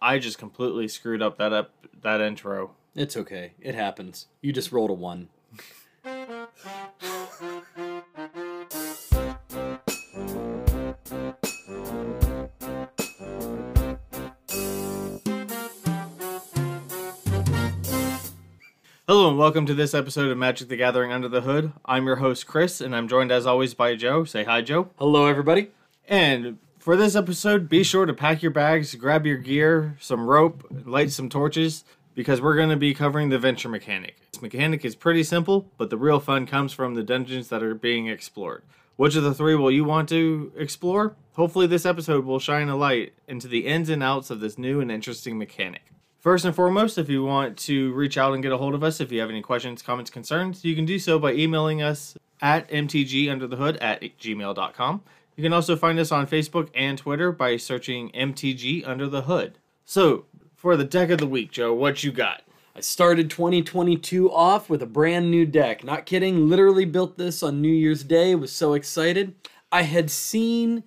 I- just completely screwed up that up that intro. It's okay. It happens. You just rolled a one. Hello and welcome to this episode of Magic the Gathering Under the Hood. I'm your host Chris, and I'm joined as always by Joe. Say hi, Joe. Hello, everybody. And for this episode, be sure to pack your bags, grab your gear, some rope, light some torches, because we're going to be covering the venture mechanic. This mechanic is pretty simple, but the real fun comes from the dungeons that are being explored. Which of the three will you want to explore? Hopefully, this episode will shine a light into the ins and outs of this new and interesting mechanic. First and foremost, if you want to reach out and get a hold of us, if you have any questions, comments, concerns, you can do so by emailing us at mtgunderthehood at gmail.com. You can also find us on Facebook and Twitter by searching MTG Under the Hood. So, for the deck of the week, Joe, what you got? I started 2022 off with a brand new deck. Not kidding. Literally built this on New Year's Day. Was so excited. I had seen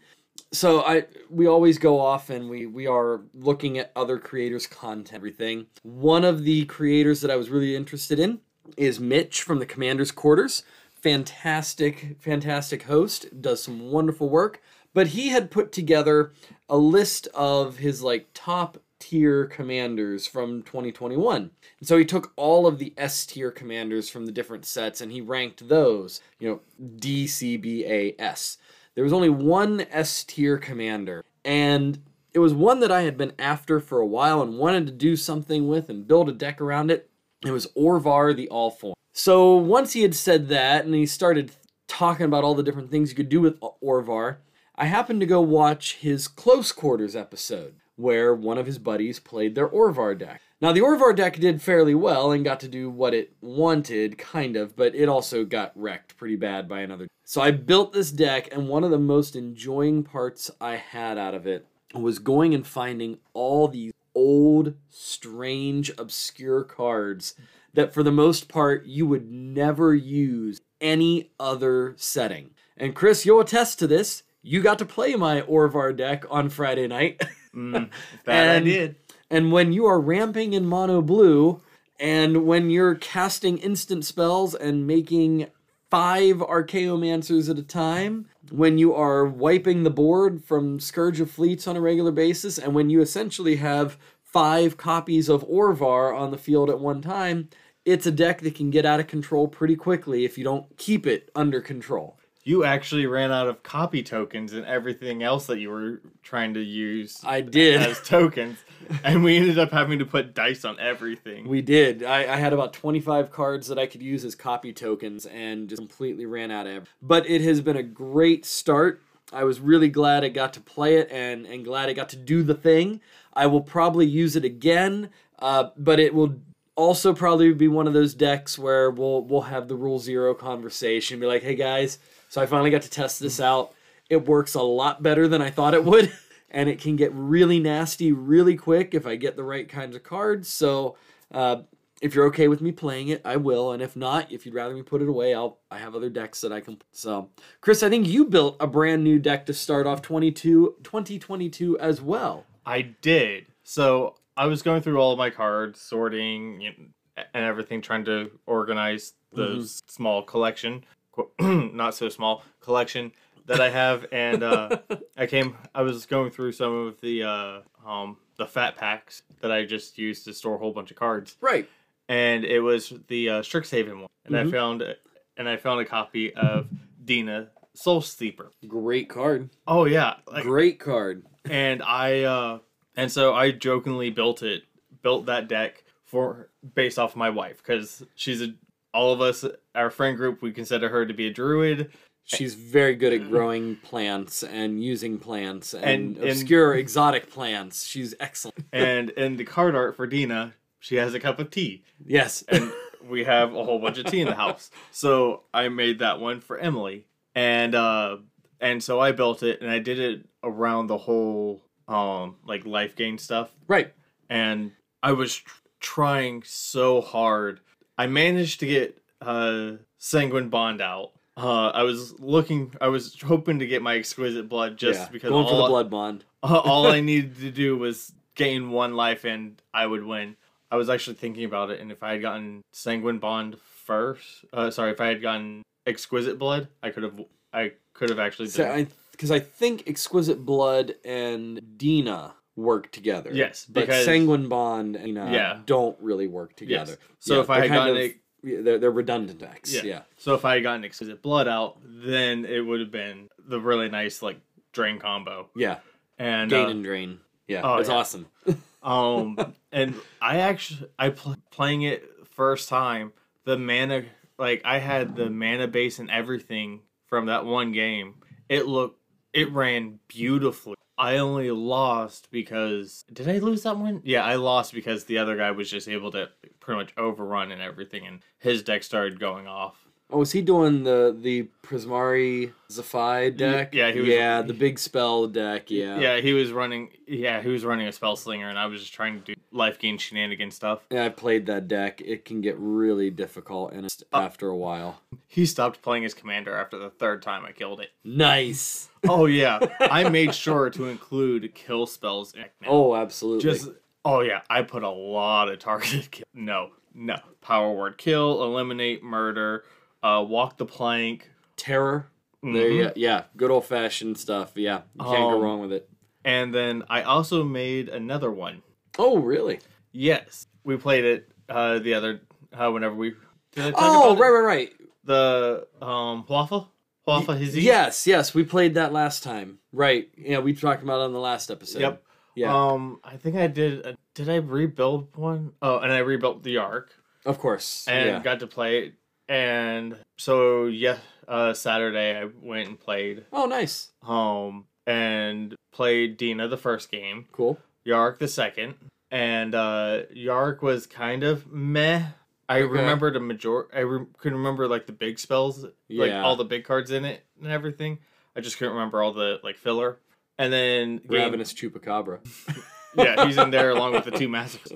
so I we always go off and we we are looking at other creators' content, everything. One of the creators that I was really interested in is Mitch from the Commander's Quarters. Fantastic, fantastic host, does some wonderful work. But he had put together a list of his like top tier commanders from 2021. And so he took all of the S tier commanders from the different sets and he ranked those, you know, D, C, B, A, S there was only one S tier commander, and it was one that I had been after for a while and wanted to do something with and build a deck around it. It was Orvar the All Form. So once he had said that and he started talking about all the different things you could do with Orvar, I happened to go watch his Close Quarters episode where one of his buddies played their Orvar deck. Now, the Orvar deck did fairly well and got to do what it wanted, kind of, but it also got wrecked pretty bad by another. So I built this deck, and one of the most enjoying parts I had out of it was going and finding all these old, strange, obscure cards that, for the most part, you would never use any other setting. And Chris, you'll attest to this. You got to play my Orvar deck on Friday night. Mm, that And- I did. And when you are ramping in mono blue, and when you're casting instant spells and making five Archaeomancers at a time, when you are wiping the board from Scourge of Fleets on a regular basis, and when you essentially have five copies of Orvar on the field at one time, it's a deck that can get out of control pretty quickly if you don't keep it under control. You actually ran out of copy tokens and everything else that you were trying to use I did. as tokens, and we ended up having to put dice on everything. We did. I, I had about 25 cards that I could use as copy tokens and just completely ran out of. But it has been a great start. I was really glad I got to play it and, and glad I got to do the thing. I will probably use it again, uh, but it will also probably be one of those decks where we'll we'll have the rule zero conversation. Be like, hey guys, so I finally got to test this out. It works a lot better than I thought it would, and it can get really nasty really quick if I get the right kinds of cards. So uh, if you're okay with me playing it, I will. And if not, if you'd rather me put it away, I'll I have other decks that I can. So, Chris, I think you built a brand new deck to start off 22, 2022 as well. I did. So I was going through all of my cards, sorting you know, and everything, trying to organize the s- small collection, not so small collection that I have, and uh, I came. I was going through some of the uh, um, the fat packs that I just used to store a whole bunch of cards, Right. and it was the uh, Strixhaven one, and Mhm. I found and I found a copy of Dina Soul Steeper. Great card. Oh yeah, like, Great card. and I uh and so I jokingly built it built that deck for based off my wife because she's a all of us our friend group we consider her to be a druid She's very good at growing plants and using plants and, And- and- obscure exotic plants. She's excellent. and in the card art for Dina she has a cup of tea Yes. and we have a whole bunch of tea in the house so I made that one for Emily and uh and so I built it and I did it around the whole um like life gain stuff right. and I was tr- trying so hard. I managed to get uh, Sanguine Bond out. Uh, I was looking. I was hoping to get my exquisite blood just yeah. because going all, for the blood bond. all I needed to do was gain one life and I would win. I was actually thinking about it, and if I had gotten Sanguine Bond first, uh, sorry, if I had gotten Exquisite Blood, I could have, I could have actually. So done- I because I think Exquisite Blood and Dina work together. Yes, but because- Sanguine Bond and Dina Yeah. don't really work together. So if I had gotten of- yeah, they're, they're redundant decks. Yeah. Yeah. So if I had gotten Exquisite Blood out, then it would have been the really nice like drain combo. Yeah. And Gain uh, and drain. Yeah. oh, it's yeah. awesome. um, and I actually I pl- playing it first time. The mana, like I had the mana base and everything from that one game. It looked, it ran beautifully. I only lost because did I lose that one? Yeah, I lost because the other guy was just able to pretty much overrun and everything, and his deck started going off. Oh, was he doing the the Prismari Zaffai deck? yeah, he was- yeah, the big spell deck. Yeah. Yeah, he was running. Yeah, he was running a spell slinger, and I was just trying to do life gain shenanigan stuff. Yeah, I played that deck. It can get really difficult and Uh, after a while. He stopped playing his commander after the third time I killed it. Nice. Oh yeah, I made sure to include kill spells. In it. Oh, absolutely. just oh yeah, I put a lot of targeted kill. No, no power word kill, eliminate, murder, uh, walk the plank. terror. There Mhm. you yeah, good old fashioned stuff. Yeah, you can't go Um, wrong with it. And then I also made another one. Oh, really? Yes, we played it uh, the other uh, whenever we. Did Oh, about it? right, right, right. The um Waffle Waffle Hizzy. Yes, yes, we played that last time. Right. Yeah, we talked about it on the last episode. Yep. Yeah. Um, I think I did. Uh, did I rebuild one? Oh, and I rebuilt the Ark. of course. and yeah. got to play it. And so yeah, uh, Saturday I went and played oh, nice. home and played Dina the first game, Cool. Yark the second, and uh, Yark was kind of meh. I Okay. remembered a major. I re- could remember like the big spells, like all the big cards in it and everything. I just couldn't remember all the like filler. And then game, Ravenous Chupacabra. yeah, he's in there along with the two masters.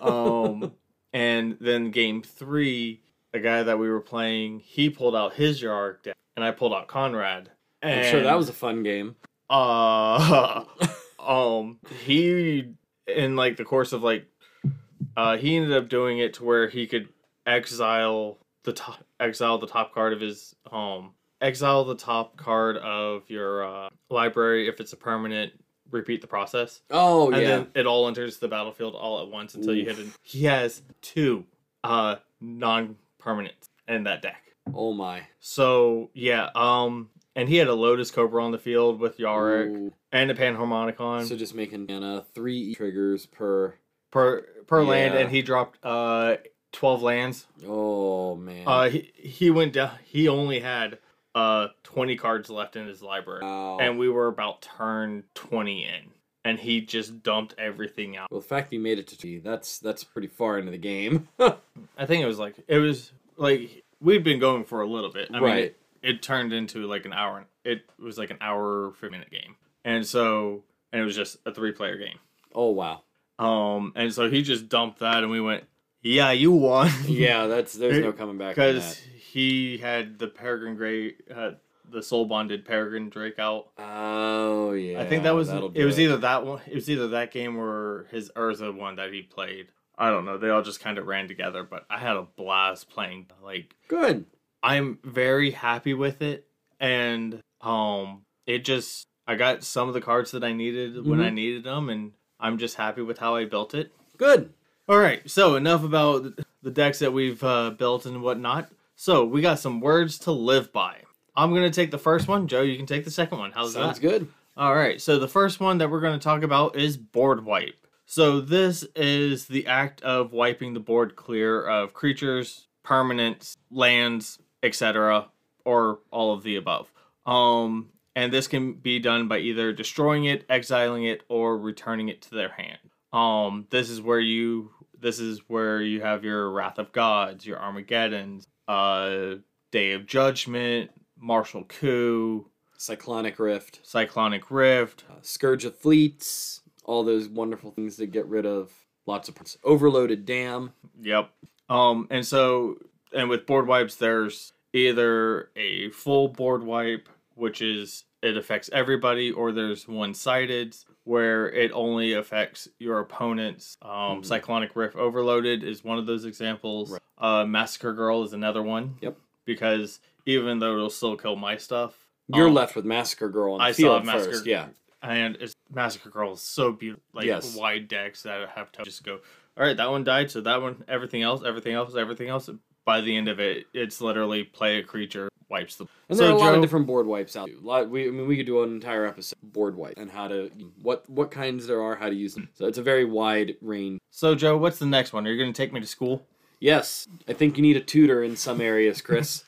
Um, and then game three, the guy that we were playing, he pulled out his Yark deck, and I pulled out Conrad. And, I'm sure that was a fun game. uh, um, he in like the course of like, uh, he ended up doing it to where he could exile the top, exile the top card of his um, exile the top card of your uh, library if it's a permanent. Repeat the process Oh, and yeah. then it all enters the battlefield all at once until you hit it. He has two uh non-permanents in that deck. oh, my. So yeah, um, and he had a Lotus Cobra on the field with Yarick Ooh. and a Panharmonicon So just making mana, three triggers per. per per land, and he dropped uh twelve lands. Oh, man. Uh, he he went down. He only had uh twenty cards left in his library, wow. and we were about turn twenty in, and he just dumped everything out. well, the fact he made it to T, that's that's pretty far into the game. I think it was like it was like we'd been going for a little bit. I mean, Right. it, it turned into like an hour. It was like an hour for minute game, and so and it was just a three player game. oh, wow. Um, and so he just dumped that, and we went, "Yeah, you won." Yeah, that's there's no coming back from because that. he had the Peregrine Gray, uh, the soul bonded Peregrine Drake out. Oh yeah, I think that was it. Was either that one. It was either that game or his Urza one that he played. I don't know. They all just kind of ran together, but I had a blast playing. Like good. I'm very happy with it, and um, it just I got some of the cards that I needed when Mhm. I needed them, and I'm just happy with how I built it. Good. All right, so enough about the decks that we've uh, built and whatnot. So we got some words to live by. I'm gonna take the first one. Joe, you can take the second one. How's Sounds that? Sounds good. All right, so the first one that we're going to talk about is board wipe. So this is the act of wiping the board clear of creatures, permanents, lands, etc., or all of the above. Um, and this can be done by either destroying it, exiling it, or returning it to their hand. Um, this is where you this is where you have your Wrath of Gods, your Armageddons, uh, Day of Judgment, Martial Coup, Cyclonic Rift, Cyclonic Rift, uh, Scourge of Fleets, all those wonderful things that get rid of lots of overloaded dam. Yep. Um, and so, and with board wipes, there's either a full board wipe, which is it affects everybody, or there's one sided, where it only affects your opponent's um, cyclonic rift overloaded is one of those examples Right. uh, massacre girl is another one Yep. because even though it'll still kill my stuff You're um, left with Massacre Girl on the I field saw Massacre first. Yeah. and it's massacre girl is so beautiful like Yes. wide decks that have to just go all right that one died so that one everything else everything else everything else by the end of it it's literally play a creature wipes the And so there are a lot of different board wipes out. there. A lot, we, I mean, we could do an entire episode board wipe and how to what what kinds there are, how to use them. So it's a very wide range. so joe what's the next one are you going to take me to school Yes, I think you need a tutor in some areas, Chris.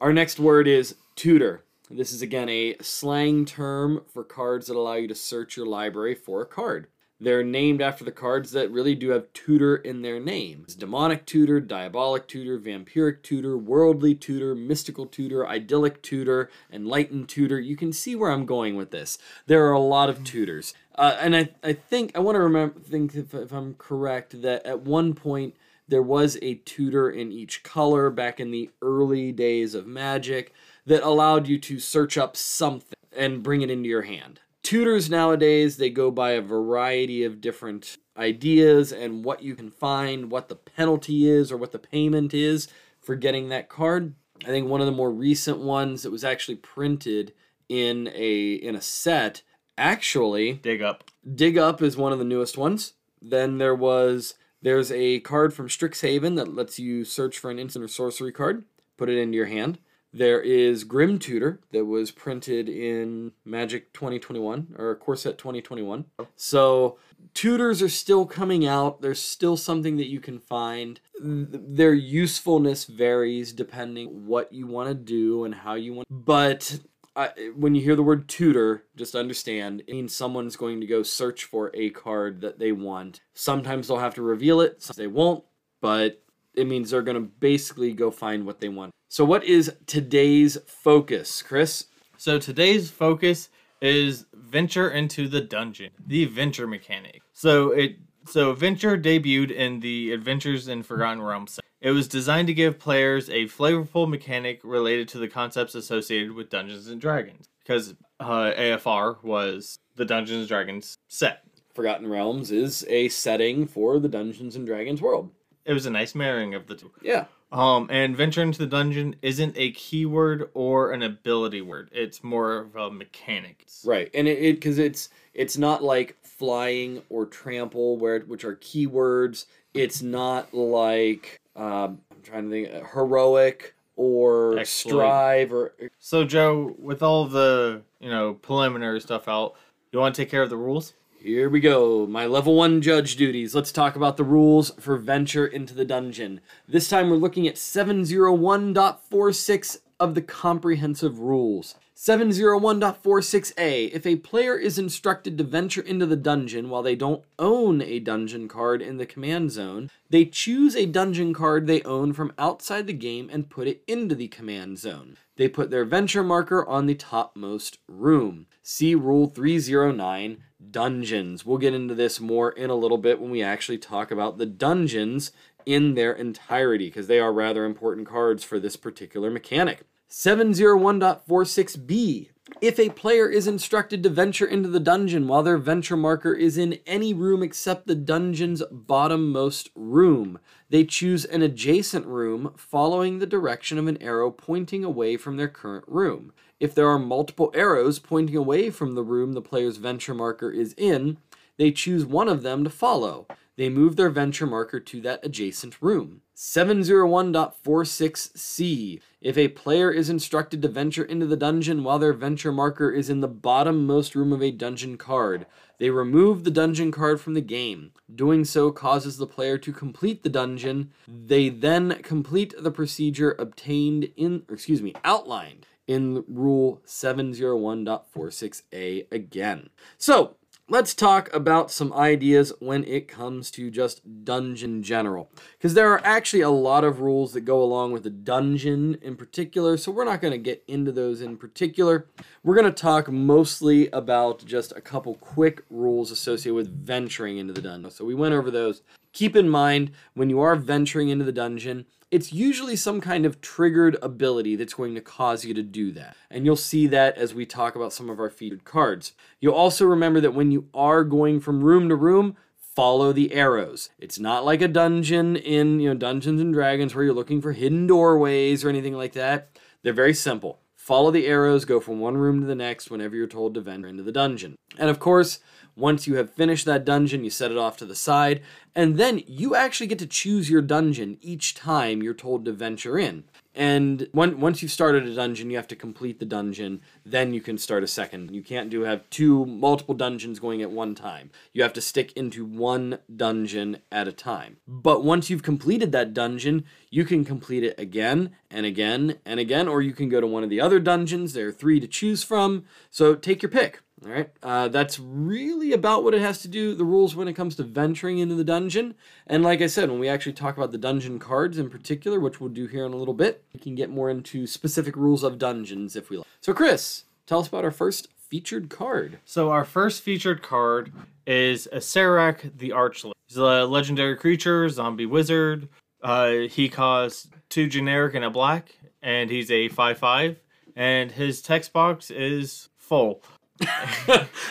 Our next word is tutor. This is again a slang term for cards that allow you to search your library for a card. They're named after the cards that really do have tutor in their name. It's demonic tutor, diabolic tutor, vampiric tutor, worldly tutor, mystical tutor, idyllic tutor, enlightened tutor. You can see where I'm going with this. There are a lot of tutors. Uh, and I, I think, I want to remember, think if, if I'm correct, that at one point there was a tutor in each color back in the early days of Magic that allowed you to search up something and bring it into your hand. Tutors nowadays, they go by a variety of different ideas and what you can find, what the penalty is, or what the payment is for getting that card. I think one of the more recent ones that was actually printed in a in a set actually dig up Dig Up is one of the newest ones. Then there was there's a card from Strixhaven that lets you search for an instant or sorcery card, put it into your hand. There is Grim Tutor that was printed in Magic 2021 or Core Set 2021. So tutors are still coming out. There's still something that you can find. Their usefulness varies depending what you want to do and how you want. But I, when you hear the word tutor, just understand it means someone's going to go search for a card that they want. Sometimes they'll have to reveal it, sometimes they won't, but it means they're going to basically go find what they want. So, what is today's focus, Chris? So today's focus is venture into the dungeon, the venture mechanic. So it so venture debuted in the Adventures in Forgotten Realms. It was designed to give players a flavorful mechanic related to the concepts associated with Dungeons and Dragons, because uh, AFR was the Dungeons and Dragons set. Forgotten Realms is a setting for the Dungeons and Dragons world. It was a nice marrying of the two. Yeah. Um, and venture into the dungeon isn't a keyword or an ability word. It's more of a mechanic. Right, and it because it's it's not like flying or trample, where which are keywords. It's not like um, I'm trying to think uh, heroic or Exploit. strive or So Joe, with all the you know preliminary stuff out, you want to take care of the rules? Here we go. My level one judge duties. Let's talk about the rules for venture into the dungeon. This time we're looking at 701.46 of the comprehensive rules. 701.46a. If a player is instructed to venture into the dungeon while they don't own a dungeon card in the command zone, they choose a dungeon card they own from outside the game and put it into the command zone. They put their venture marker on the topmost room. See Rule 309 Dungeons. We'll get into this more in a little bit when we actually talk about the dungeons in their entirety because they are rather important cards for this particular mechanic. 701.46b. If a player is instructed to venture into the dungeon while their venture marker is in any room except the dungeon's bottommost room, they choose an adjacent room following the direction of an arrow pointing away from their current room. If there are multiple arrows pointing away from the room the player's venture marker is in, they choose one of them to follow. They move their venture marker to that adjacent room. 701.46c. If a player is instructed to venture into the dungeon while their venture marker is in the bottommost room of a dungeon card, they remove the dungeon card from the game. Doing so causes the player to complete the dungeon. They then complete the procedure obtained in, excuse me, outlined in Rule 701.46a again. So, let's talk about some ideas when it comes to just dungeon general. Because there are actually a lot of rules that go along with the dungeon in particular, so we're not going to get into those in particular. We're going to talk mostly about just a couple quick rules associated with venturing into the dungeon. So we went over those. Keep in mind when you are venturing into the dungeon, it's usually some kind of triggered ability that's going to cause you to do that. And you'll see that as we talk about some of our featured cards. You'll also remember that when you are going from room to room, follow the arrows. It's not like a dungeon in, you know, Dungeons and Dragons where you're looking for hidden doorways or anything like that. They're very simple. Follow the arrows, go from one room to the next whenever you're told to venture into the dungeon. And of course, once you have finished that dungeon, you set it off to the side, and then you actually get to choose your dungeon each time you're told to venture in. And when, once you've started a dungeon, you have to complete the dungeon. Then you can start a second. You can't do have two multiple dungeons going at one time. You have to stick into one dungeon at a time. But once you've completed that dungeon, you can complete it again and again and again, or you can go to one of the other dungeons. There are three to choose from. So take your pick. All right, uh, that's really about what it has to do, the rules when it comes to venturing into the dungeon. And like I said, when we actually talk about the dungeon cards in particular, which we'll do here in a little bit, we can get more into specific rules of dungeons if we like. So, Chris, tell us about our first featured card. So our first featured card is Acererak the Archlich. He's a legendary creature, zombie wizard. Uh, he costs two generic and a black, and he's a 5-5. And his text box is full.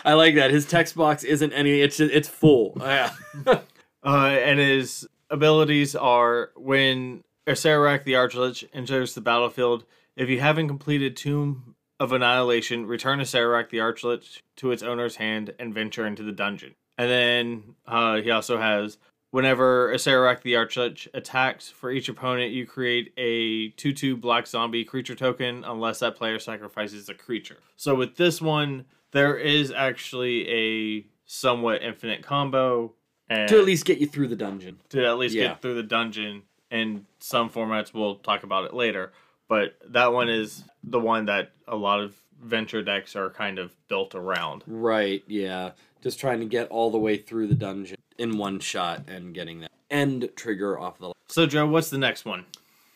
I like that. His text box isn't any. It's just, it's full. Yeah. uh, and his abilities are when Acererak the Archlich enters the battlefield. If you haven't completed Tomb of Annihilation, return Acererak the Archlich to its owner's hand and venture into the dungeon. And then uh, he also has whenever Acererak the Archlich attacks, for each opponent you create a 2 2 black zombie creature token unless that player sacrifices a creature. So with this one, there is actually a somewhat infinite combo. And to at least get you through the dungeon. to at least Yeah. get through the dungeon. In some formats, we'll talk about it later. But that one is the one that a lot of venture decks are kind of built around. Right, yeah. Just trying to get all the way through the dungeon in one shot and getting that end trigger off the. So, Joe, what's the next one?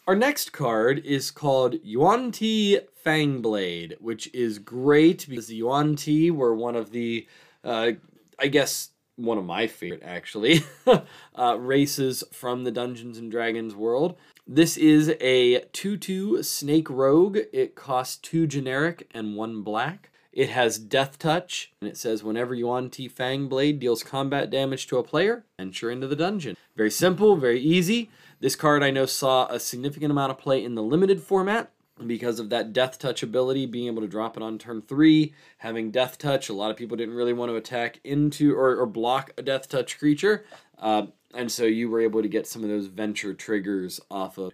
Our next card is called Yuan Ti Fangblade, which is great because the Yuan Ti were one of the, uh, I guess, one of my favorite actually, uh, races from the Dungeons and Dragons world. This is a 2 2 Snake Rogue. It costs two generic and one black. It has Death Touch, and it says whenever Yuan Ti Fang Blade deals combat damage to a player, enter into the dungeon. Very simple, very easy. This card I know saw a significant amount of play in the limited format because of that Death Touch ability, being able to drop it on turn three, having Death Touch. A lot of people didn't really want to attack into or, or block a Death Touch creature, uh, and so you were able to get some of those venture triggers off of.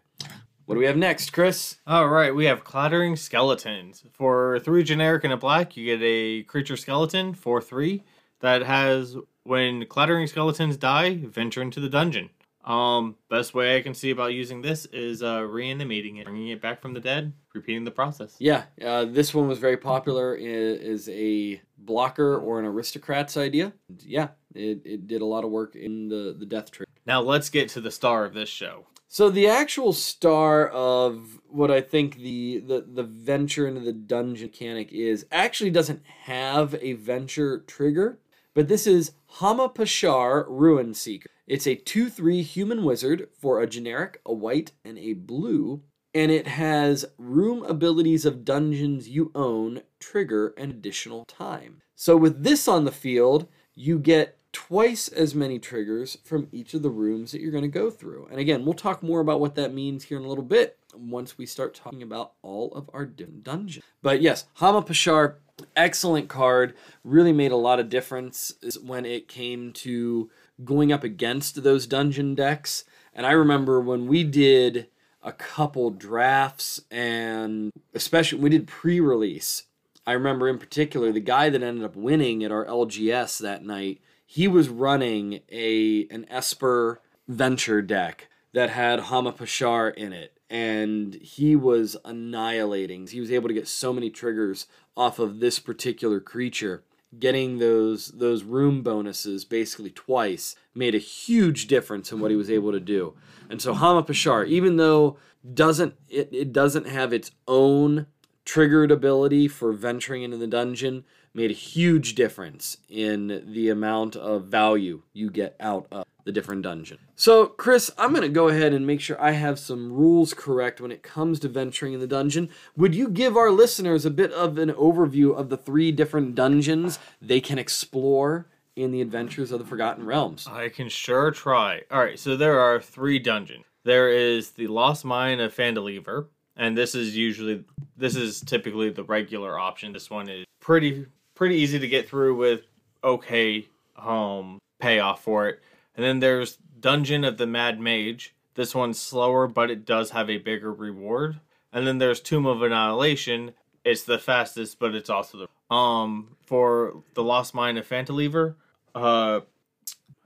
What do we have next, Chris? All right, we have Clattering Skeletons. For three generic and a black, you get a creature skeleton for three that has when Clattering Skeletons die, venture into the dungeon. Um, best way I can see about using this is uh, reanimating it, bringing it back from the dead, repeating the process. Yeah, uh, this one was very popular i- as a blocker or an aristocrat's idea. Yeah, it, it did a lot of work in the, the death trick. Now let's get to the star of this show. So the actual star of what I think the, the the venture into the dungeon mechanic is actually doesn't have a venture trigger, but this is Hama Pashar Ruin Seeker. It's a 2-3 human wizard for a generic, a white, and a blue, and it has room abilities of dungeons you own trigger an additional time. So with this on the field, you get twice as many triggers from each of the rooms that you're going to go through. And again, we'll talk more about what that means here in a little bit once we start talking about all of our different dungeons. But yes, Hama Pashar, excellent card, really made a lot of difference when it came to going up against those dungeon decks. And I remember when we did a couple drafts and especially we did pre-release I remember in particular the guy that ended up winning at our LGS that night. He was running a an Esper Venture deck that had Hama Pashar in it, and he was annihilating. He was able to get so many triggers off of this particular creature. Getting those those room bonuses basically twice made a huge difference in what he was able to do. And so Hama Pashar, even though doesn't it, it doesn't have its own triggered ability for venturing into the dungeon made a huge difference in the amount of value you get out of the different dungeon. So, Chris, I'm going to go ahead and make sure I have some rules correct when it comes to venturing in the dungeon. Would you give our listeners a bit of an overview of the three different dungeons they can explore in the Adventures of the Forgotten Realms? I can sure try. All right, so there are three dungeons. There is the Lost Mine of Phandelver, and this is usually this is typically the regular option. This one is pretty pretty easy to get through with okay um payoff for it. And then there's Dungeon of the Mad Mage. This one's slower, but it does have a bigger reward. And then there's Tomb of Annihilation. It's the fastest, but it's also the um for the Lost Mine of Phandelver. Uh,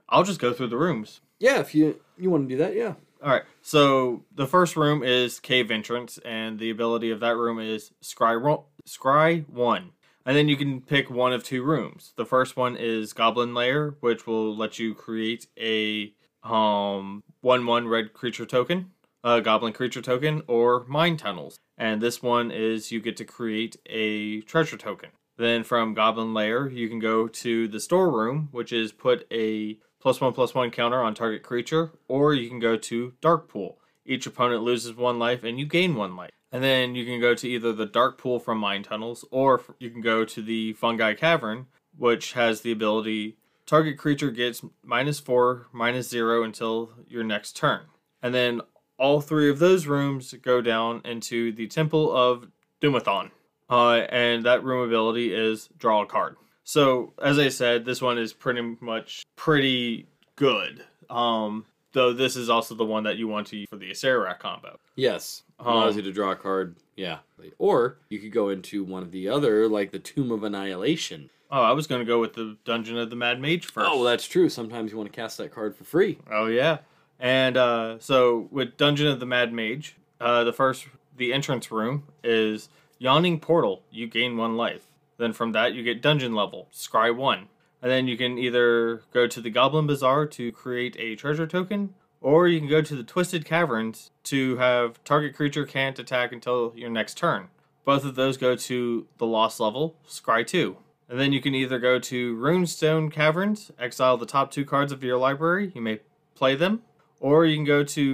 I'll just go through the rooms. Yeah, if you you want to do that, yeah. All right. So the first room is cave entrance, and the ability of that room is scry ro- scry one. And then you can pick one of two rooms. The first one is Goblin Lair, which will let you create a um one one red creature token, a goblin creature token, or mine tunnels. And this one is you get to create a treasure token. Then from Goblin Lair, you can go to the storeroom, which is put a plus one plus one counter on target creature, or you can go to Dark Pool. Each opponent loses one life and you gain one life. And then you can go to either the Dark Pool from Mine Tunnels, or you can go to the Fungi Cavern, which has the ability target creature gets minus four, minus zero until your next turn. And then all three of those rooms go down into the Temple of Dumathoin. Uh, and that room ability is draw a card. So, as I said, this one is pretty much pretty good. Um, though this is also the one that you want to use for the Acererak combo. Yes. Allows you to draw a card. Yeah. Or you could go into one of the other, like the Tomb of Annihilation. Oh, I was going to go with the Dungeon of the Mad Mage first. Oh, well, that's true. Sometimes you want to cast that card for free. Oh yeah, and uh, so with Dungeon of the Mad Mage, uh, the first the entrance room is Yawning Portal. You gain one life. Then from that you get dungeon level, Scry one, and then you can either go to the Goblin Bazaar to create a treasure token, or you can go to the Twisted Caverns to have target creature can't attack until your next turn. Both of those go to the Lost level, Scry two. And then you can either go to Runestone Caverns, exile the top two cards of your library, you may play them, or you can go to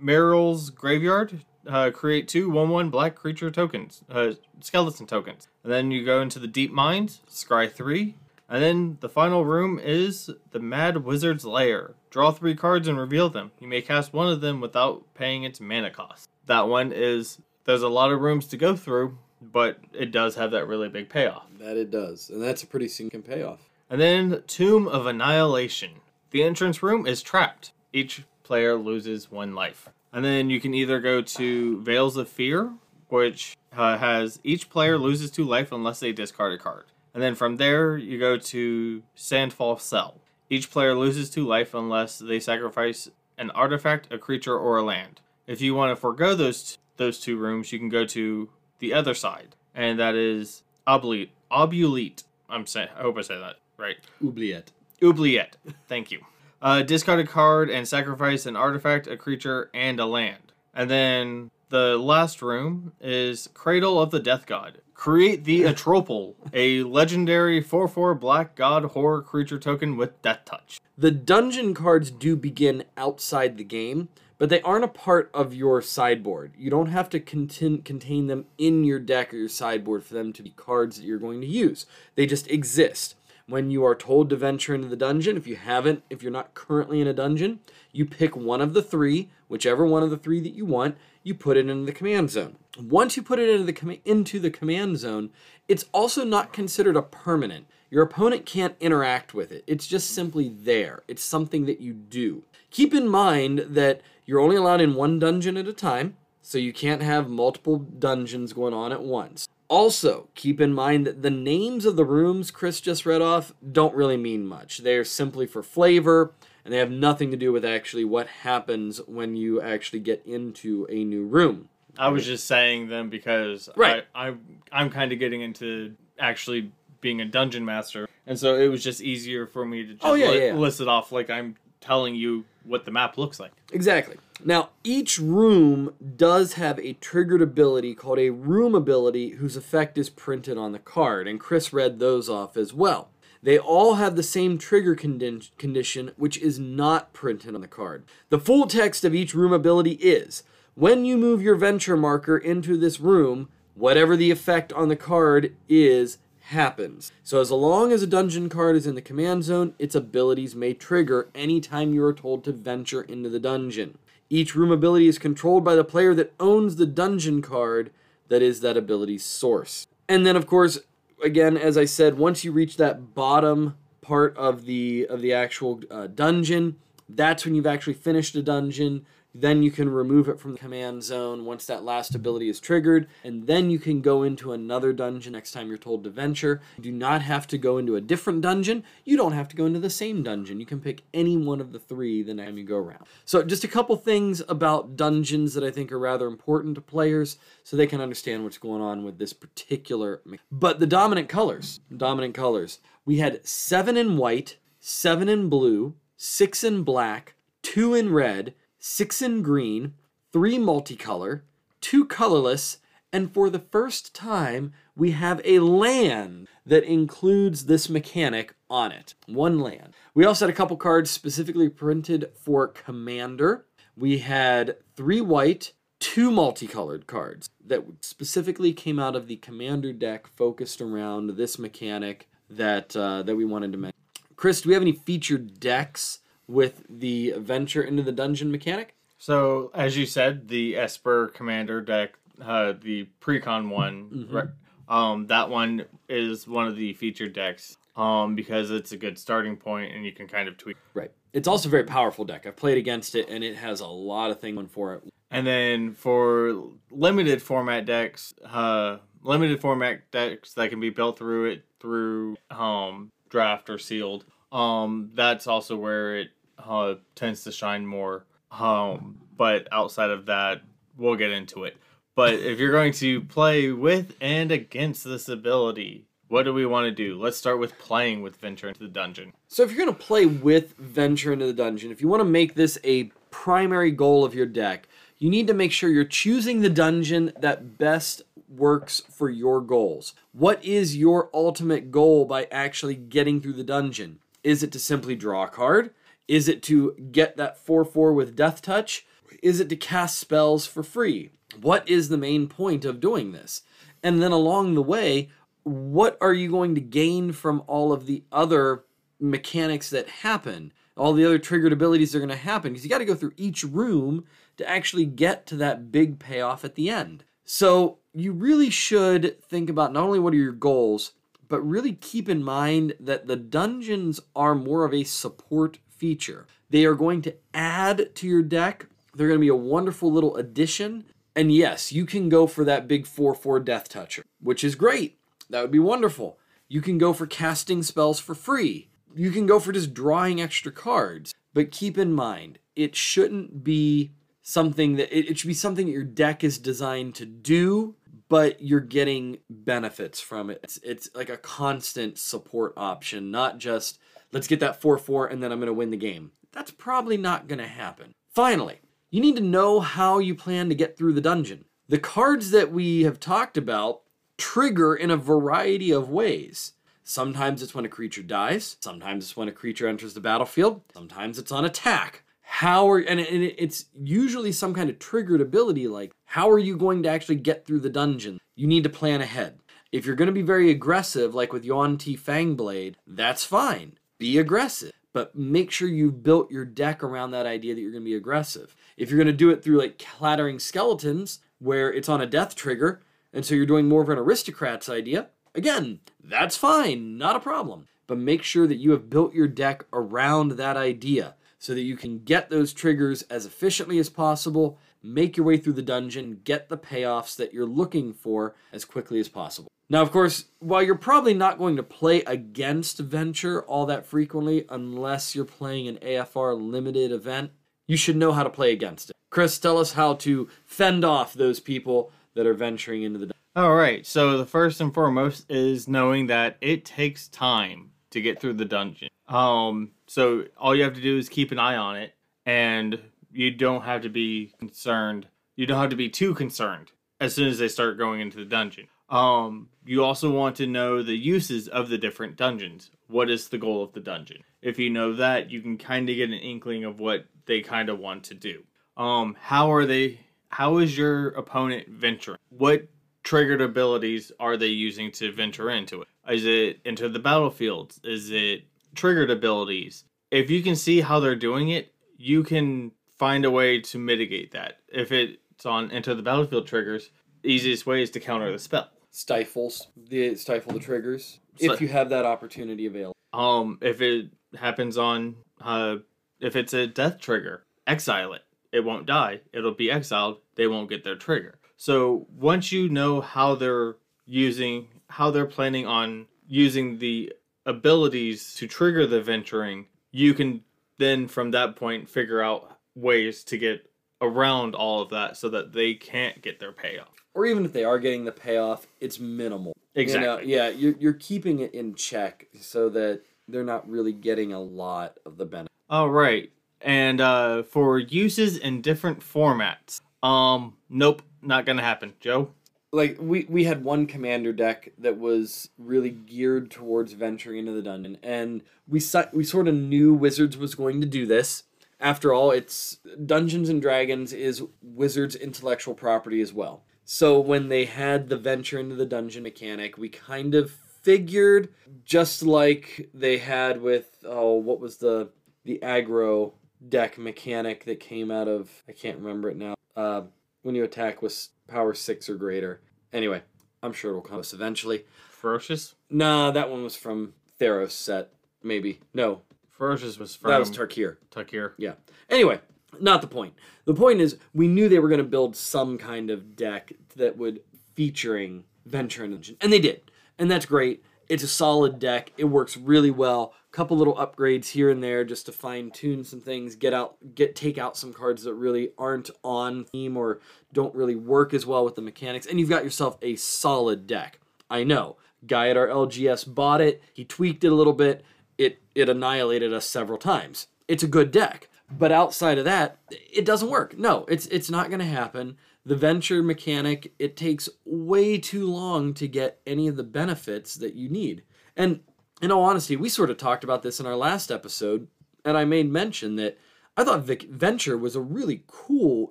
Muiral's Graveyard, uh, create two 1 1 black creature tokens, uh, skeleton tokens. And then you go into the Deep Mines, scry 3. And then the final room is the Mad Wizard's Lair. Draw three cards and reveal them. You may cast one of them without paying its mana cost. That one is, there's a lot of rooms to go through, but it does have that really big payoff. That it does. And that's a pretty significant payoff. And then Tomb of Annihilation. The entrance room is trapped. Each player loses one life. And then you can either go to Veils of Fear, which uh, has each player loses two life unless they discard a card. And then from there, you go to Sandfall Cell. Each player loses two life unless they sacrifice an artifact, a creature, or a land. If you want to forego those those two rooms, you can go to the other side, and that is Oblite. Obulete. I'm saying. I hope I say that right. Oubliette. Oubliette. Thank you. Uh, discard a card and sacrifice an artifact, a creature, and a land. And then the last room is Cradle of the Death God. Create the Atropal, a legendary 4 4 black god horror creature token with Death Touch. The dungeon cards do begin outside the game, but they aren't a part of your sideboard. You don't have to contain, contain them in your deck or your sideboard for them to be cards that you're going to use. They just exist. When you are told to venture into the dungeon, if you haven't, if you're not currently in a dungeon, you pick one of the three, whichever one of the three that you want, you put it into the command zone. Once you put it into the com- into the command zone, it's also not considered a permanent. Your opponent can't interact with it. It's just simply there. It's something that you do. Keep in mind that you're only allowed in one dungeon at a time, so you can't have multiple dungeons going on at once. Also, keep in mind that the names of the rooms Chris just read off don't really mean much. They are simply for flavor, and they have nothing to do with actually what happens when you actually get into a new room. I was just saying them because Right. I, I I'm kind of getting into actually being a dungeon master, and so it was just easier for me to oh, just Oh, yeah, li- yeah, yeah. list it off like I'm telling you what the map looks like. Exactly. Now, each room does have a triggered ability called a room ability whose effect is printed on the card, and Chris read those off as well. They all have the same trigger condi- condition, which is not printed on the card. The full text of each room ability is when you move your venture marker into this room, whatever the effect on the card is, happens. So as long as a dungeon card is in the command zone, its abilities may trigger anytime you are told to venture into the dungeon. Each room ability is controlled by the player that owns the dungeon card that is that ability's source. And then of course, again as I said, once you reach that bottom part of the of the actual uh, dungeon, that's when you've actually finished a dungeon. Then you can remove it from the command zone once that last ability is triggered, and then you can go into another dungeon next time you're told to venture. You do not have to go into a different dungeon. You don't have to go into the same dungeon. You can pick any one of the three the time you go around. So, just a couple things about dungeons that I think are rather important to players so they can understand what's going on with this particular. But the dominant colors, dominant colors, we had seven in white, seven in blue, six in black, two in red, six in green, three multicolor, two colorless, and for the first time, we have a land that includes this mechanic on it. One land. We also had a couple cards specifically printed for Commander. We had three white, two multicolored cards that specifically came out of the Commander deck focused around this mechanic that uh, that we wanted to mention. Chris, do we have any featured decks with the venture into the dungeon mechanic? So, as you said, the Esper Commander deck, uh, the Precon one, Mm-hmm. right, um, that one is one of the featured decks um, because it's a good starting point and you can kind of tweak. Right. It's also a very powerful deck. I've played against it and it has a lot of things going for it. And then for limited format decks, uh, limited format decks that can be built through it through um, draft or sealed, um, that's also where it uh, tends to shine more. Um, but outside of that, we'll get into it. But if you're going to play with and against this ability, what do we want to do? Let's start with playing with Venture into the Dungeon. So if you're going to play with Venture into the Dungeon, if you want to make this a primary goal of your deck, you need to make sure you're choosing the dungeon that best works for your goals. What is your ultimate goal by actually getting through the dungeon? Is it to simply draw a card? Is it to get that 4 4 with Death Touch? Is it to cast spells for free? What is the main point of doing this? And then along the way, what are you going to gain from all of the other mechanics that happen? All the other triggered abilities are going to happen because you got to go through each room to actually get to that big payoff at the end. So you really should think about not only what are your goals, but really keep in mind that the dungeons are more of a support feature. They are going to add to your deck. They're going to be a wonderful little addition. And yes, you can go for that big 4 4 Death Toucher, which is great. That would be wonderful. You can go for casting spells for free. You can go for just drawing extra cards. But keep in mind, it shouldn't be something that it, should be something that your deck is designed to do, but you're getting benefits from it. It's, it's like a constant support option, not just let's get that 4 4 and then I'm going to win the game. That's probably not going to happen. Finally, you need to know how you plan to get through the dungeon. The cards that we have talked about trigger in a variety of ways. Sometimes it's when a creature dies, sometimes it's when a creature enters the battlefield, sometimes it's on attack. How are and it's usually some kind of triggered ability like how are you going to actually get through the dungeon? You need to plan ahead. If you're going to be very aggressive, like with Yuan Ti Fangblade, that's fine. Be aggressive, but make sure you've built your deck around that idea that you're going to be aggressive. If you're going to do it through like clattering skeletons, where it's on a death trigger, and so you're doing more of an aristocrat's idea, again, that's fine, not a problem. But make sure that you have built your deck around that idea so that you can get those triggers as efficiently as possible, make your way through the dungeon, get the payoffs that you're looking for as quickly as possible. Now, of course, while you're probably not going to play against Venture all that frequently unless you're playing an AFR limited event, you should know how to play against it. Chris, tell us how to fend off those people that are venturing into the. All right. So the first and foremost is knowing that it takes time to get through the dungeon. Um, so all you have to do is keep an eye on it, and you don't have to be concerned. You don't have to be too concerned as soon as they start going into the dungeon. Um, you also want to know the uses of the different dungeons. What is the goal of the dungeon? If you know that, you can kind of get an inkling of what they kind of want to do. Um, how are they? How is your opponent venturing? What triggered abilities are they using to venture into it? Is it into the battlefield? Is it triggered abilities? If you can see how they're doing it, you can find a way to mitigate that. If it's on into the battlefield triggers, easiest way is to counter the spell. Stifles the stifle the triggers So- if you have that opportunity available. Um, if it happens on, uh, if it's a death trigger, exile it. It won't die. It'll be exiled. They won't get their trigger. So once you know how they're using, how they're planning on using the abilities to trigger the venturing, you can then from that point figure out ways to get around all of that so that they can't get their payoff. Or even if they are getting the payoff, it's minimal. You know, Exactly. yeah, you're you're keeping it in check so that they're not really getting a lot of the benefit. All right. And uh for uses in different formats. Um nope, not going to happen. Joe? like we we had one commander deck that was really geared towards venturing into the dungeon and we we sort of knew wizards was going to do this after all it's dungeons and dragons is wizards intellectual property as well so when they had the venture into the dungeon mechanic we kind of figured just like they had with oh what was the the aggro deck mechanic that came out of i can't remember it now uh, when you attack with power six or greater. Anyway, I'm sure it'll come us eventually. Ferocious? Nah, that one was from Theros set, maybe. No, Ferocious was from that was Tarkir. Takir. Yeah. Anyway, not the point. The point is, we knew they were going to build some kind of deck that would featuring Venture and Dungeon, and they did, and that's great. It's a solid deck. It works really well. A couple little upgrades here and there just to fine tune some things. Get out, get take out some cards that really aren't on theme or don't really work as well with the mechanics, and you've got yourself a solid deck. I know. Guy at our LGS bought it. He tweaked it a little bit. It it annihilated us several times. It's a good deck, but outside of that, it doesn't work. No, it's it's not going to happen. The venture mechanic, it takes way too long to get any of the benefits that you need. And in all honesty, we sort of talked about this in our last episode, and I made mention that I thought Vic Venture was a really cool,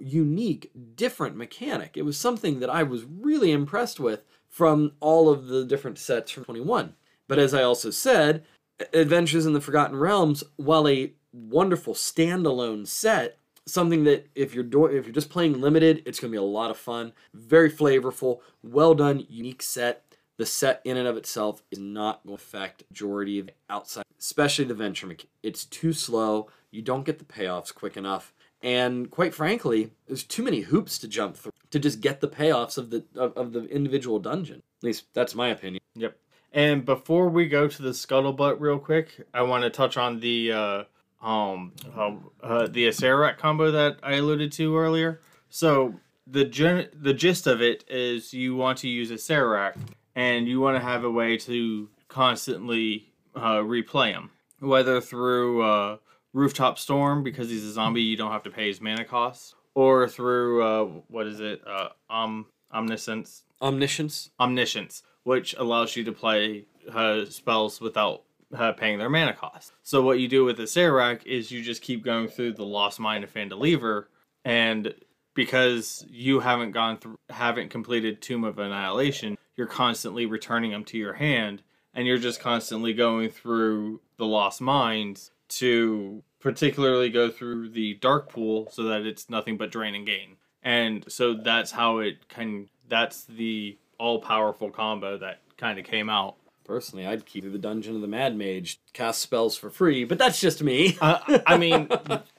unique, different mechanic. It was something that I was really impressed with from all of the different sets from 21. But as I also said, Adventures in the Forgotten Realms, while a wonderful standalone set, something that if you're do- if you're just playing limited, it's going to be a lot of fun, very flavorful, well done, unique set. The set in and of itself is not going to affect majority of outside, especially the venture. It's too slow. You don't get the payoffs quick enough. And quite frankly, there's too many hoops to jump through to just get the payoffs of the of, of the individual dungeon. At least that's my opinion. Yep. And before we go to the scuttlebutt real quick, I want to touch on the uh, um uh, uh, the Acererak combo that I alluded to earlier. So the gen- the gist of it is you want to use Acererak and you want to have a way to constantly uh, replay him, whether through uh, Rooftop Storm because he's a zombie, you don't have to pay his mana cost, or through uh, what is it, uh, um, Omniscience, Omniscience. Omniscience, which allows you to play uh, spells without uh, paying their mana cost. So what you do with the Acererak is you just keep going through the Lost Mine of Phandelver, and because you haven't gone through, haven't completed Tomb of Annihilation, you're constantly returning them to your hand, and you're just constantly going through the Lost Mines to particularly go through the Dark Pool so that it's nothing but drain and gain. And so that's how it can. That's the all powerful combo that kind of came out. Personally, I'd keep the Dungeon of the Mad Mage, cast spells for free, but that's just me. Uh, I mean,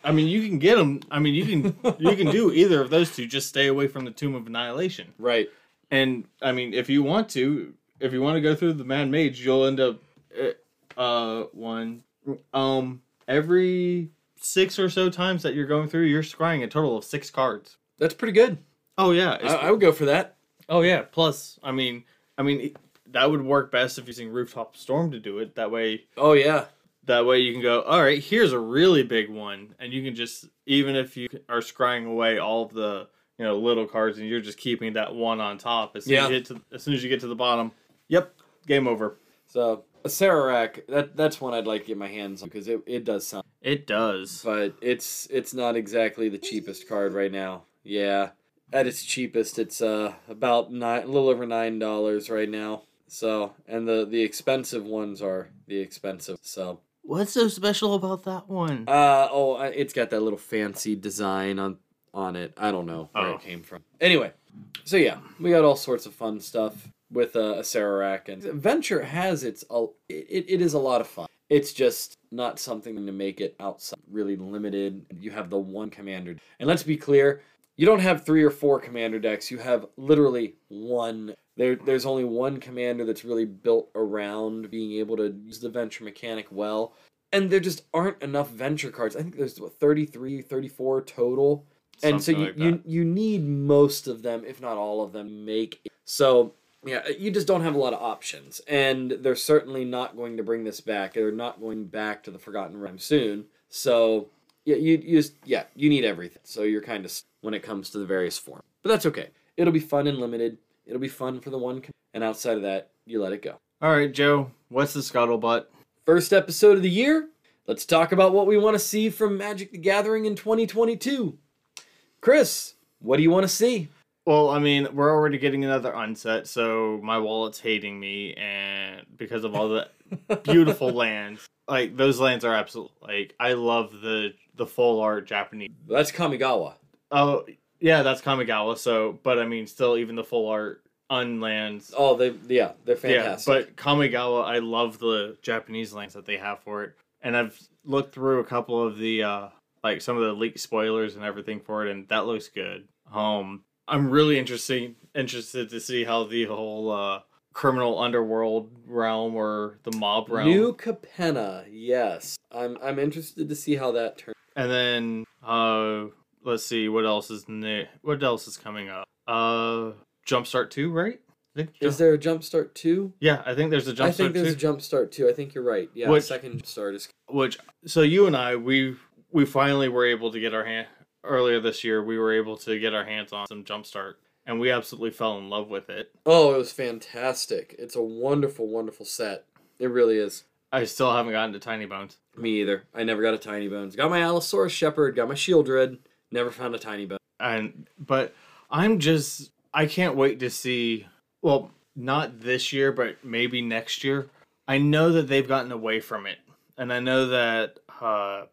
I mean, you can get them. I mean, you can you can do either of those two. Just stay away from the Tomb of Annihilation. right. And I mean, if you want to, if you want to go through the Mad Mage, you'll end up uh, uh one um every six or so times that you're going through, you're scrying a total of six cards. That's pretty good. Oh yeah, I, I would go for that. Oh yeah. Plus, I mean, I mean that would work best if you're using rooftop storm to do it. That way, Oh, yeah. that way you can go. All right, here's a really big one, and you can just even if you are scrying away all of the you know little cards, and you're just keeping that one on top. As soon Yeah. as you get to as soon as you get to the bottom, yep, game over. So Acererak, that that's one I'd like to get my hands on because it, it does sound, It does. but it's it's not exactly the cheapest card right now. Yeah, at its cheapest, it's uh about nine, a little over nine dollars right now. So and the the expensive ones are the expensive. So What's so special about that one? uh oh, it's got that little fancy design on on it. I don't know where Oh. it came from. Anyway, so yeah, we got all sorts of fun stuff with uh, Acererak, and Venture has its uh, it, it is a lot of fun. It's just not something to make it outside really limited. You have the one commander, and let's be clear, you don't have three or four commander decks. You have literally one. There, there's only one commander that's really built around being able to use the venture mechanic well. And there just aren't enough venture cards. I think there's what, 33, 34 total. and so you, like you you need most of them, if not all of them, make it. so yeah, uh, you just don't have a lot of options. And they're certainly not going to bring this back. They're not going back to the Forgotten Realm soon. So yeah, you, you just yeah, you need everything. So you're kind of when it comes to the various forms. But that's okay. It'll be fun and limited. It'll be fun for the one, com- and outside of that, you let it go. All right, Joe. What's the scuttlebutt? First episode of the year. Let's talk about what we want to see from Magic the Gathering in 2022. Chris, what do you want to see? Well, I mean, we're already getting another unset, so my wallet's hating me, and because of all the beautiful lands, like those lands are absolute. Like I love the the full art Japanese. That's Kamigawa. Oh yeah, that's Kamigawa. So, but I mean, still, even the full art unlands. Oh, they yeah, they're fantastic. Yeah, but Kamigawa, I love the Japanese lands that they have for it, and I've looked through a couple of the uh like some of the leak spoilers and everything for it, and that looks good. Um, I'm really interested interested to see how the whole uh criminal underworld realm or the mob realm, New Capenna, yes. I'm I'm interested to see how that turns. and then uh let's see what else is new. What else is coming up? Uh, Jumpstart two, right? I think Is there a Jumpstart 2? yeah, I think there's a Jumpstart I think there's two. a Jumpstart 2. I think you're right. Yeah, Which- second Jumpstart is which so you and I we we finally were able to get our hand earlier this year we were able to get our hands on some jumpstart and we absolutely fell in love with it. Oh, it was fantastic. It's a wonderful, wonderful set. It really is. I still haven't gotten to Tiny Bones. Me either. I never got a Tiny Bones. Got my Allosaurus Shepherd, got my Sheoldred, never found a Tiny Bone. And but I'm just I can't wait to see well, not this year, but maybe next year. I know that they've gotten away from it. And I know that uh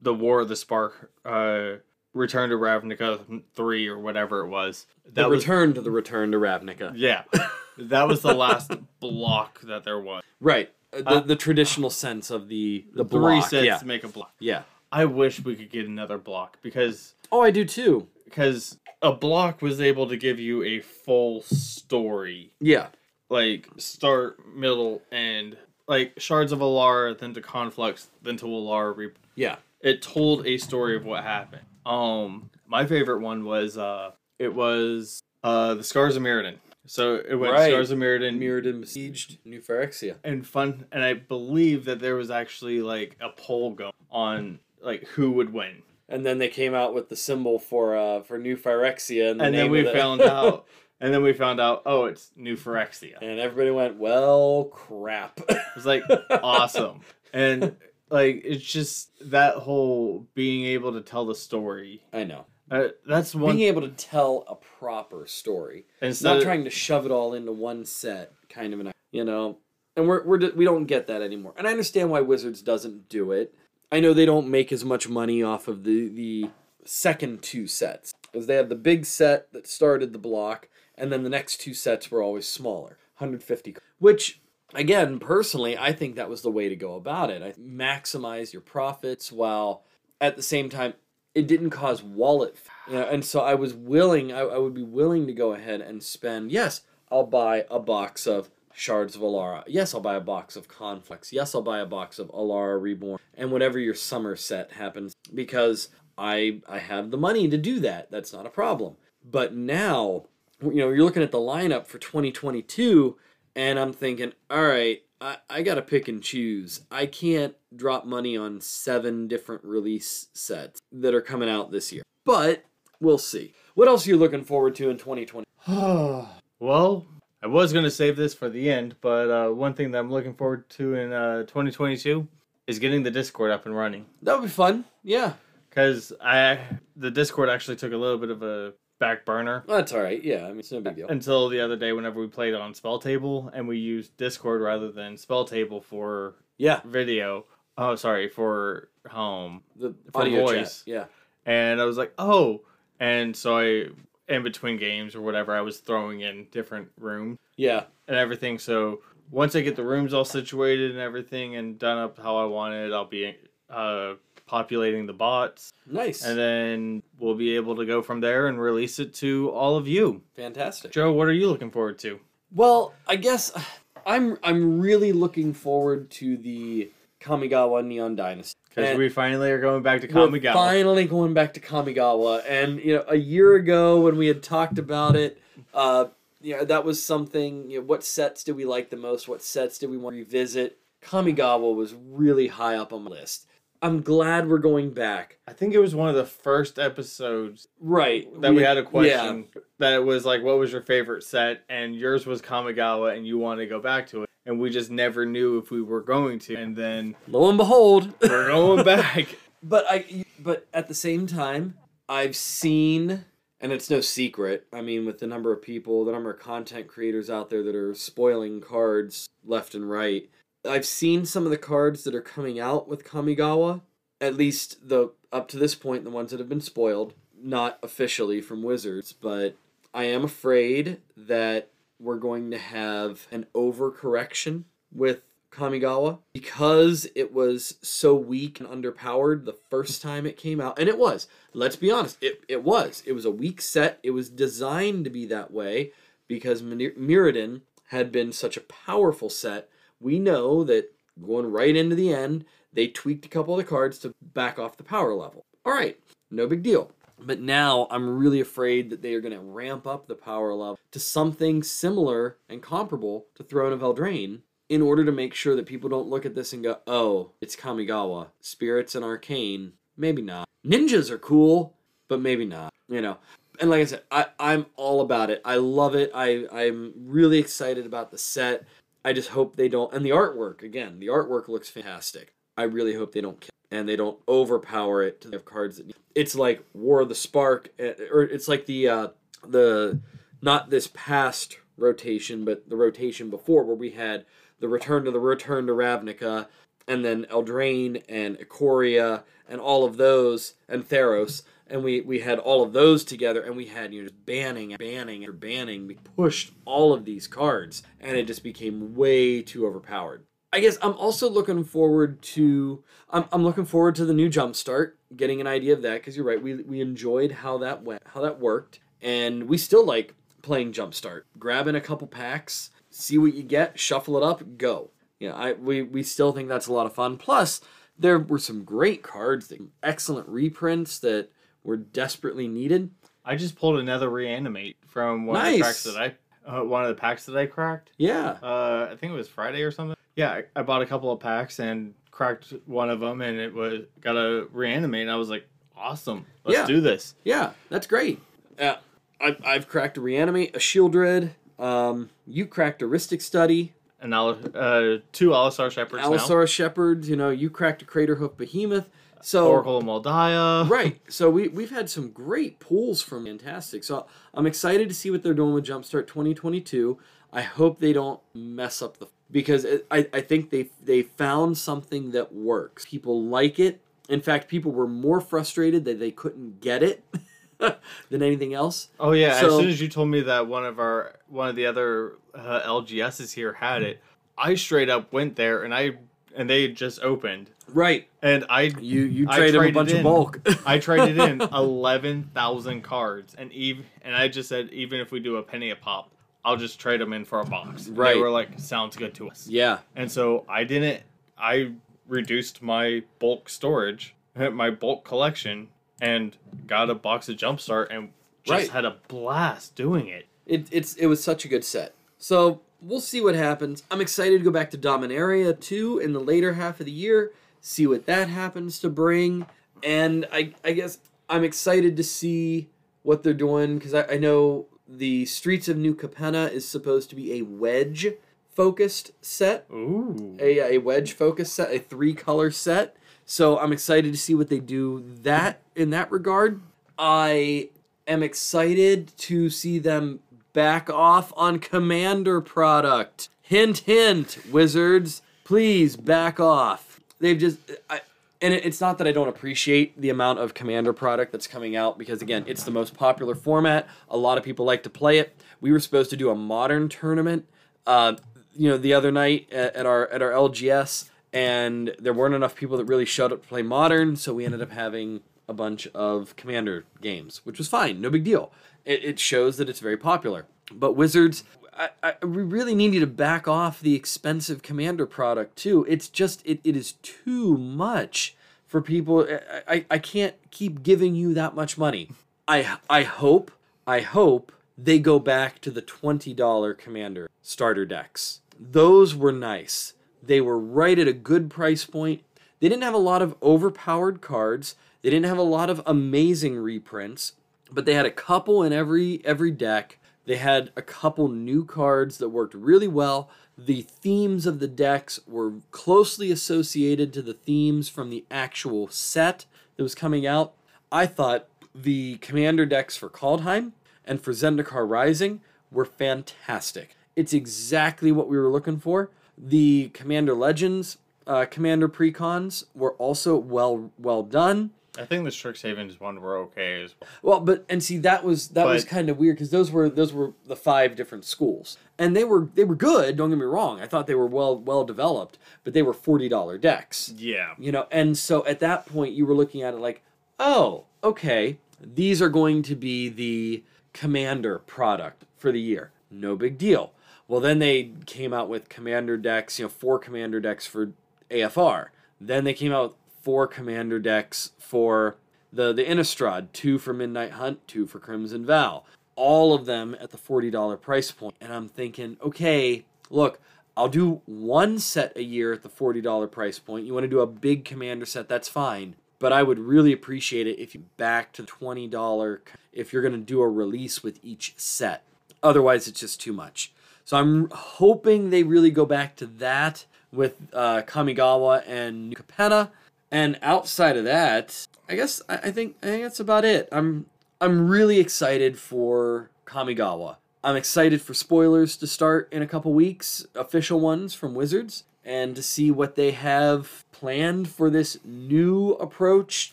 the War of the Spark uh Return to Ravnica 3 or whatever it was. The That was return to the return to Ravnica. Yeah. that was the last block that there was. Right. Uh, The, the traditional sense of the the Three block. sets yeah. to make a block. Yeah. I wish we could get another block because Oh, I do too. because a block was able to give you a full story, Yeah. like start, middle, end. Like Shards of Alara, then to Conflux, then to Alara. Re- Yeah. it told a story of what happened. Um, my favorite one was uh, it was uh, the Scars of Mirrodin. So it went Right. Scars of Mirrodin, Mirrodin besieged New Phyrexia. and fun and i believe that there was actually like a poll going on like who would win And then they came out with the symbol for uh for New Phyrexia and, the and then we found out and then we found out oh it's new phyrexia and everybody went, "Well, crap." It was like awesome and like it's just that whole being able to tell the story I know. uh, that's one Being able to tell a proper story, instead not trying to shove it all into one set, kind of an, you know. And we're we're we don't get that anymore. And I understand why Wizards doesn't do it. I know they don't make as much money off of the the second two sets because they have the big set that started the block, and then the next two sets were always smaller, 150. Which again, personally, I think that was the way to go about it. I maximize your profits while at the same time it didn't cause wallet you know, and so I was willing I, I would be willing to go ahead and spend yes I'll buy a box of Shards of Alara yes I'll buy a box of Conflux yes I'll buy a box of Alara Reborn and whatever your summer set happens because I I have the money to do that that's not a problem but now you know you're looking at the lineup for 2022 and I'm thinking all right I, I gotta pick and choose. I can't drop money on seven different release sets that are coming out this year. But we'll see. What else are you looking forward to in 2020? well, I was gonna save this for the end, but uh, one thing that I'm looking forward to in uh, 2022 is getting the Discord up and running. That would be fun. Yeah. Because I the Discord actually took a little bit of a back burner Well, that's all right. Yeah, I mean, it's no big deal. until the other day whenever we played on Spell Table and we used Discord rather than Spell Table for Yeah, video. Oh, sorry, for home. the For audio voice. chat. Yeah. And I was like, oh. And so I, in between games or whatever, I was throwing in different rooms Yeah. and everything. So once I get the rooms all situated and everything and done up how I want it, I'll be uh, populating the bots. Nice. And then we'll be able to go from there and release it to all of you. Fantastic. Joe, what are you looking forward to? Well, I guess I'm I'm really looking forward to the Kamigawa Neon Dynasty. Because we finally are going back to we're Kamigawa. finally going back to Kamigawa, and you know, a year ago when we had talked about it, uh, you know, that was something. You know, what sets did we like the most? What sets did we want to revisit? Kamigawa was really high up on my list. I'm glad we're going back. I think it was one of the first episodes Right. that we, had a question that was like, "What was your favorite set?" And yours was Kamigawa, and you wanted to go back to it, and we just never knew if we were going to. And then Lo and behold, we're going back. But I but at the same time, I've seen and it's no secret. I mean, with the number of people, the number of content creators out there that are spoiling cards left and right. I've seen some of the cards that are coming out with Kamigawa, at least the up to this point the ones that have been spoiled, not officially from Wizards, but I am afraid that we're going to have an overcorrection with Kamigawa because it was so weak and underpowered the first time it came out. And it was. Let's be honest, it, it was. It was a weak set. It was designed to be that way because Mir- Mirrodin had been such a powerful set. We know that going right into the end, they tweaked a couple of the cards to back off the power level. All right, no big deal. But now I'm really afraid that they are going to ramp up the power level to something similar and comparable to Throne of Eldraine in order to make sure that people don't look at this and go, oh, it's Kamigawa. Spirits and Arcane, maybe not. Ninjas are cool, but maybe not. You know. And like I said, I, I'm all about it. I love it. I, I'm really excited about the set. I just hope they don't. And the artwork, again, the artwork looks fantastic. I really hope they don't kill and they don't overpower it to have cards that it's like War of the Spark, eh, or it's like the uh, the not this past rotation, but the rotation before where we had the return to the return to Ravnica, and then Eldraine and Ikoria and all of those and Theros, and we we had all of those together, and we had you know just banning, banning, or banning. We pushed all of these cards, and it just became way too overpowered. I guess I'm also looking forward to I'm, I'm looking forward to the new Jumpstart, getting an idea of that because you're right. We we enjoyed how that went, how that worked, and we still like playing Jumpstart. Grabbing a couple packs, see what you get, shuffle it up, go. Yeah, I we we still think that's a lot of fun. Plus, there were some great cards, that, excellent reprints that were desperately needed. I just pulled another reanimate from one of the cracks that I, uh, one of the packs that I cracked. Yeah, Uh, I think it was Friday or something. Yeah, I, I bought a couple of packs and cracked one of them, and it was got a reanimate. And I was like, awesome, let's Yeah. do this. yeah, that's great. Uh, I, I've cracked a reanimate, a Sheoldred. Um, you cracked a Rhystic Study. And now, uh, two Allosaurus Shepherds now. Shepherds, you know, you cracked a Craterhoof Behemoth. So Oracle of Mul Daya. right. So we we've had some great pulls from Fantastic. So I'm excited to see what they're doing with Jumpstart 2022. I hope they don't mess up the because it, I I think they they found something that works. People like it. In fact, people were more frustrated that they couldn't get it than anything else. Oh yeah, as soon as you told me that one of our one of the other uh, LGSs here had it, I straight up went there and I and they just opened Right. and I You you I trade a traded bunch in. of bulk. I traded in eleven thousand cards and even and I just said even if we do a penny a pop, I'll just trade them in for a box. Right. They were like, sounds good to us. yeah. And so I didn't. I reduced my bulk storage, my bulk collection, and got a box of Jumpstart and just Right. had a blast doing it. It, it's it was such a good set. So we'll see what happens. I'm excited to go back to Dominaria 2 in the later half of the year, see what that happens to bring. And I I guess I'm excited to see what they're doing because I, I know the Streets of New Capenna is supposed to be a wedge focused set, Ooh. a, a wedge focused set, a three color set. So I'm excited to see what they do that in that regard. I am excited to see them back off on Commander product. Hint, hint, Wizards, please back off. They've just, I, and it- it's not that I don't appreciate the amount of Commander product that's coming out because again, it's the most popular format. A lot of people like to play it. We were supposed to do a modern tournament, uh, you know, the other night at, at our at our LGS, and there weren't enough people that really showed up to play modern, so we ended up having a bunch of Commander games, which was fine, no big deal. It, it shows that it's very popular. But Wizards, I, I, we really need you to back off the expensive Commander product too. It's just it, it is too much for people. I, I, I can't keep giving you that much money. I I hope I hope they go back to the twenty dollar Commander starter decks. Those were nice. They were right at a good price point. They didn't have a lot of overpowered cards. They didn't have a lot of amazing reprints, but they had a couple in every every deck. They had a couple new cards that worked really well. The themes of the decks were closely associated to the themes from the actual set that was coming out. I thought the commander decks for Kaldheim and for Zendikar Rising were fantastic. It's exactly what we were looking for. The Commander Legends, uh, Commander Precons were also well well done. I think the Strixhaven's one were okay as well. Well, but and see that was that was kind of weird because those were those were the five different schools, and they were they were good. Don't get me wrong. I thought they were well well developed, but they were forty dollar decks. Yeah. You know, and so at that point you were looking at it like, oh, okay, these are going to be the commander product for the year. No big deal. Well, then they came out with commander decks, you know, four commander decks for AFR. Then they came out with four commander decks for the the Innistrad, two for Midnight Hunt, two for Crimson Vow. All of them at the $40 price point. And I'm thinking, okay, look, I'll do one set a year at the $40 price point. You want to do a big commander set, that's fine. But I would really appreciate it if you back to $20 if you're going to do a release with each set. Otherwise, it's just too much. So I'm hoping they really go back to that with uh, Kamigawa and Capenna. And outside of that, I guess I, think I think that's about it. I'm I'm really excited for Kamigawa. I'm excited for spoilers to start in a couple weeks, official ones from Wizards, and to see what they have planned for this new approach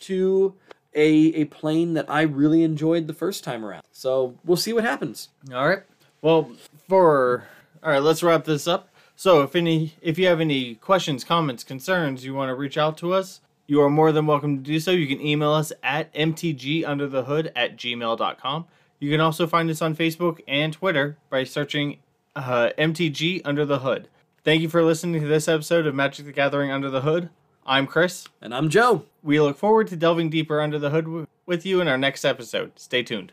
to a a plane that I really enjoyed the first time around. So we'll see what happens. All right. Well, for all right, let's wrap this up. So, if any, if you have any questions, comments, concerns, you want to reach out to us, you are more than welcome to do so. You can email us at mtgunderthehood at gmail.com. You can also find us on Facebook and Twitter by searching uh, MTG Under the Hood. Thank you for listening to this episode of Magic the Gathering Under the Hood. I'm Chris. And I'm Joe. We look forward to delving deeper under the hood with you in our next episode. Stay tuned.